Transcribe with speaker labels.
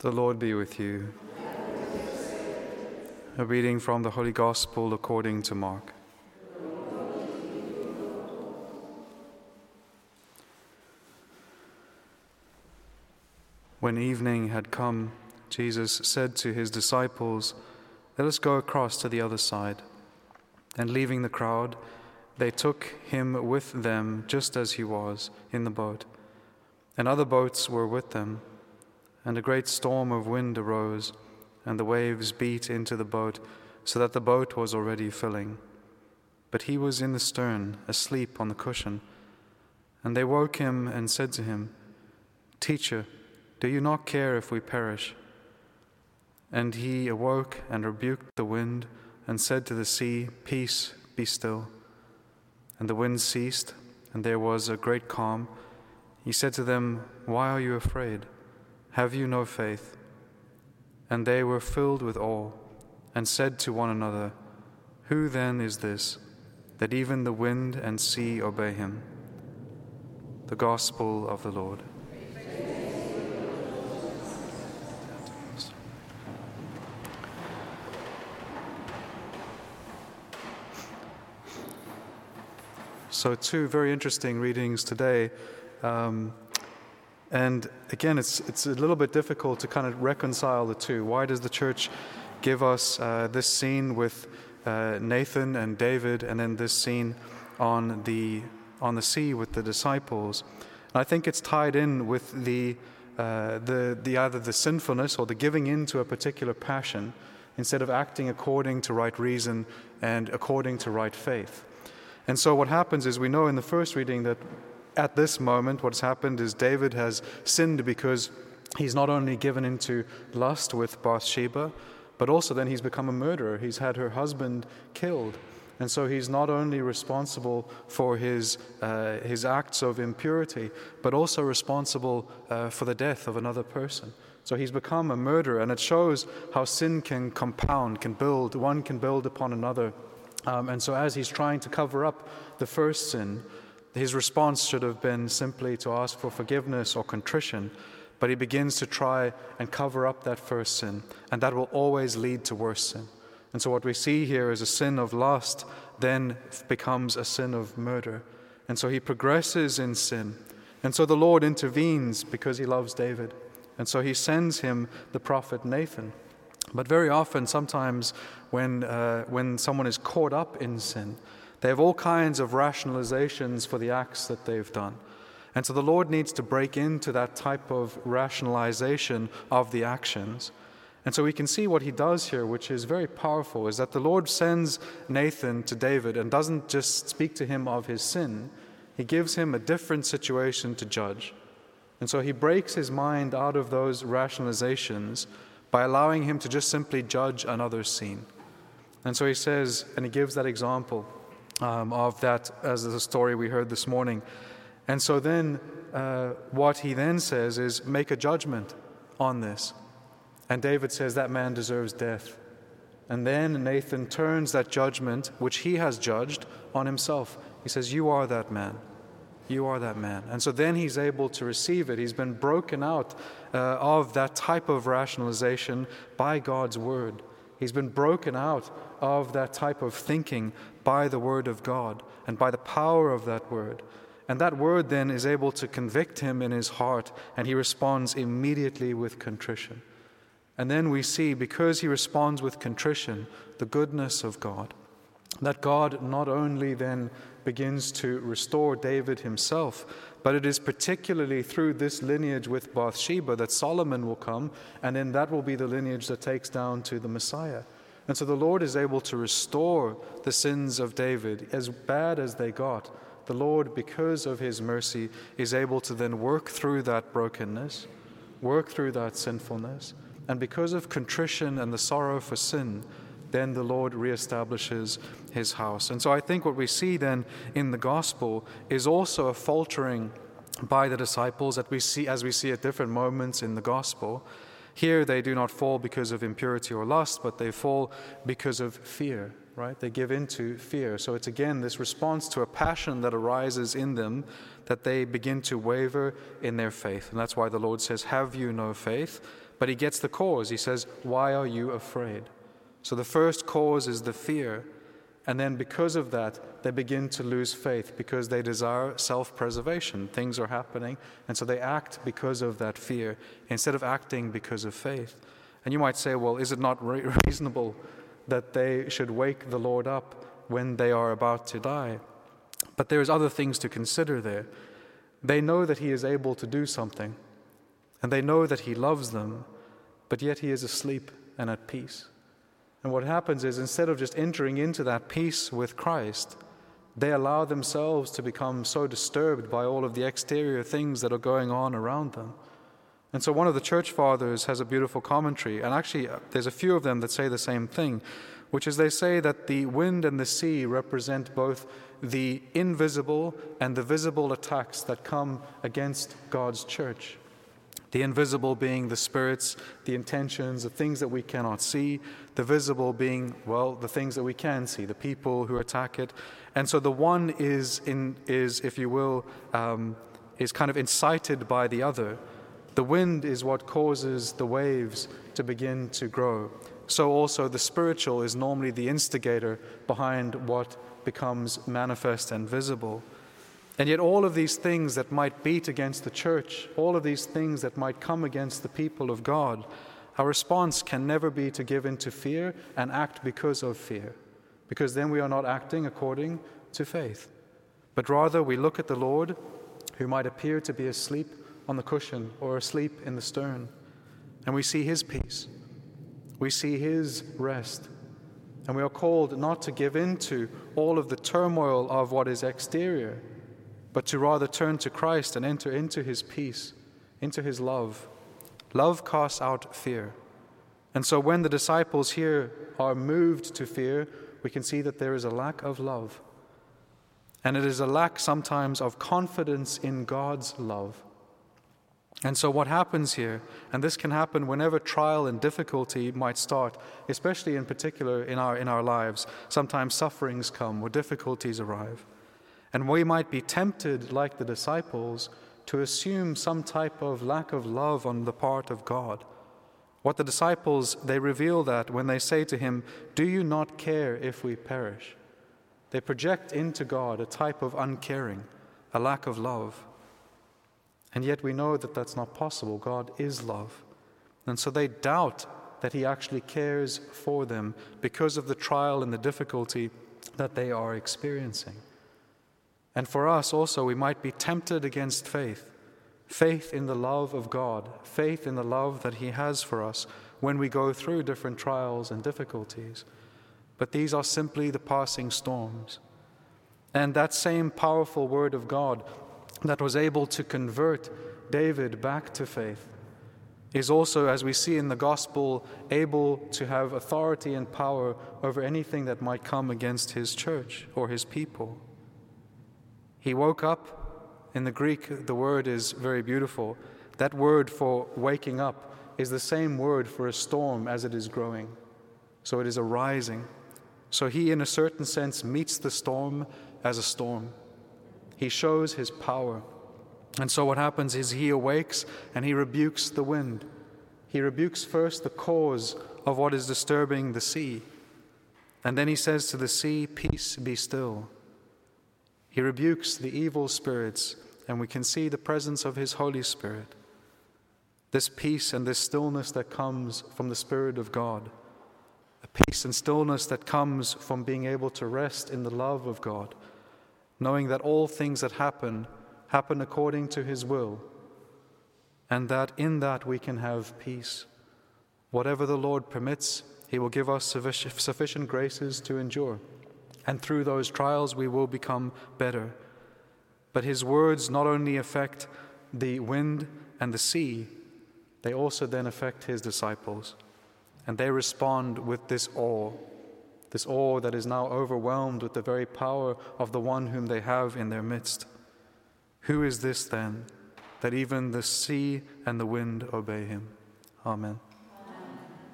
Speaker 1: The Lord be with you. A reading from the Holy Gospel according to Mark. When evening had come, Jesus said to his disciples, Let us go across to the other side. And leaving the crowd, they took him with them just as he was in the boat. And other boats were with them and a great storm of wind arose, and the waves beat into the boat, so that the boat was already filling. But he was in the stern, asleep on the cushion. And they woke him and said to him, Teacher, do you not care if we perish? And he awoke and rebuked the wind, and said to the sea, Peace, be still. And the wind ceased, and there was a great calm. He said to them, Why are you afraid? Have you no faith? And they were filled with awe and said to one another, Who then is this, that even the wind and sea obey him? The Gospel of the Lord. So, two very interesting readings today. Um, and again, it's, it's a little bit difficult to kind of reconcile the two. Why does the church give us uh, this scene with uh, Nathan and David, and then this scene on the, on the sea with the disciples? And I think it's tied in with the, uh, the, the either the sinfulness or the giving in to a particular passion instead of acting according to right reason and according to right faith. And so what happens is we know in the first reading that at this moment, what's happened is David has sinned because he's not only given into lust with Bathsheba, but also then he's become a murderer. He's had her husband killed. And so he's not only responsible for his, uh, his acts of impurity, but also responsible uh, for the death of another person. So he's become a murderer, and it shows how sin can compound, can build, one can build upon another. Um, and so as he's trying to cover up the first sin, his response should have been simply to ask for forgiveness or contrition, but he begins to try and cover up that first sin, and that will always lead to worse sin. And so, what we see here is a sin of lust then becomes a sin of murder. And so, he progresses in sin. And so, the Lord intervenes because he loves David. And so, he sends him the prophet Nathan. But very often, sometimes, when, uh, when someone is caught up in sin, they have all kinds of rationalizations for the acts that they've done. And so the Lord needs to break into that type of rationalization of the actions. And so we can see what he does here, which is very powerful, is that the Lord sends Nathan to David and doesn't just speak to him of his sin, he gives him a different situation to judge. And so he breaks his mind out of those rationalizations by allowing him to just simply judge another scene. And so he says, and he gives that example um, of that as the story we heard this morning. And so then uh, what he then says is make a judgment on this. And David says that man deserves death. And then Nathan turns that judgment, which he has judged, on himself. He says, You are that man. You are that man. And so then he's able to receive it. He's been broken out uh, of that type of rationalization by God's word. He's been broken out of that type of thinking by the Word of God and by the power of that Word. And that Word then is able to convict him in his heart, and he responds immediately with contrition. And then we see, because he responds with contrition, the goodness of God. That God not only then begins to restore David himself, but it is particularly through this lineage with Bathsheba that Solomon will come, and then that will be the lineage that takes down to the Messiah. And so the Lord is able to restore the sins of David, as bad as they got. The Lord, because of his mercy, is able to then work through that brokenness, work through that sinfulness. And because of contrition and the sorrow for sin, then the Lord reestablishes his house. And so I think what we see then in the gospel is also a faltering by the disciples that we see as we see at different moments in the gospel here they do not fall because of impurity or lust, but they fall because of fear. right? They give into fear. So it's again this response to a passion that arises in them that they begin to waver in their faith. And that's why the Lord says, Have you no faith? But he gets the cause. He says, Why are you afraid? So the first cause is the fear. And then because of that, they begin to lose faith because they desire self preservation. Things are happening, and so they act because of that fear instead of acting because of faith. And you might say, well, is it not reasonable that they should wake the Lord up when they are about to die? But there's other things to consider there. They know that He is able to do something, and they know that He loves them, but yet He is asleep and at peace. And what happens is instead of just entering into that peace with Christ, they allow themselves to become so disturbed by all of the exterior things that are going on around them. And so one of the church fathers has a beautiful commentary, and actually, uh, there's a few of them that say the same thing, which is they say that the wind and the sea represent both the invisible and the visible attacks that come against God's church. The invisible being the spirits, the intentions, the things that we cannot see. The visible being, well, the things that we can see, the people who attack it. And so the one is, in, is if you will, um, is kind of incited by the other. The wind is what causes the waves to begin to grow. So also the spiritual is normally the instigator behind what becomes manifest and visible. And yet, all of these things that might beat against the church, all of these things that might come against the people of God, our response can never be to give in to fear and act because of fear, because then we are not acting according to faith. But rather, we look at the Lord, who might appear to be asleep on the cushion or asleep in the stern, and we see his peace, we see his rest. And we are called not to give in to all of the turmoil of what is exterior but to rather turn to Christ and enter into his peace, into his love. Love casts out fear. And so when the disciples here are moved to fear, we can see that there is a lack of love. And it is a lack sometimes of confidence in God's love. And so, what happens here, and this can happen whenever trial and difficulty might start, especially in particular in our, in our lives, sometimes sufferings come or difficulties arrive. And we might be tempted, like the disciples, to assume some type of lack of love on the part of God. What the disciples, they reveal that when they say to him, Do you not care if we perish? They project into God a type of uncaring, a lack of love. And yet we know that that's not possible. God is love. And so they doubt that He actually cares for them because of the trial and the difficulty that they are experiencing. And for us also, we might be tempted against faith faith in the love of God, faith in the love that He has for us when we go through different trials and difficulties. But these are simply the passing storms. And that same powerful word of God that was able to convert David back to faith is also, as we see in the gospel, able to have authority and power over anything that might come against his church or his people. He woke up. In the Greek, the word is very beautiful. That word for waking up is the same word for a storm as it is growing. So it is arising. So he, in a certain sense, meets the storm as a storm. He shows his power. And so what happens is he awakes and he rebukes the wind. He rebukes first the cause of what is disturbing the sea. And then he says to the sea, Peace, be still. He rebukes the evil spirits, and we can see the presence of His Holy Spirit. This peace and this stillness that comes from the Spirit of God, a peace and stillness that comes from being able to rest in the love of God, knowing that all things that happen happen according to His will, and that in that we can have peace. Whatever the Lord permits, He will give us sufficient graces to endure and through those trials we will become better. But his words not only affect the wind and the sea, they also then affect his disciples. And they respond with this awe, this awe that is now overwhelmed with the very power of the one whom they have in their midst. Who is this then, that even the sea and the wind obey him? Amen.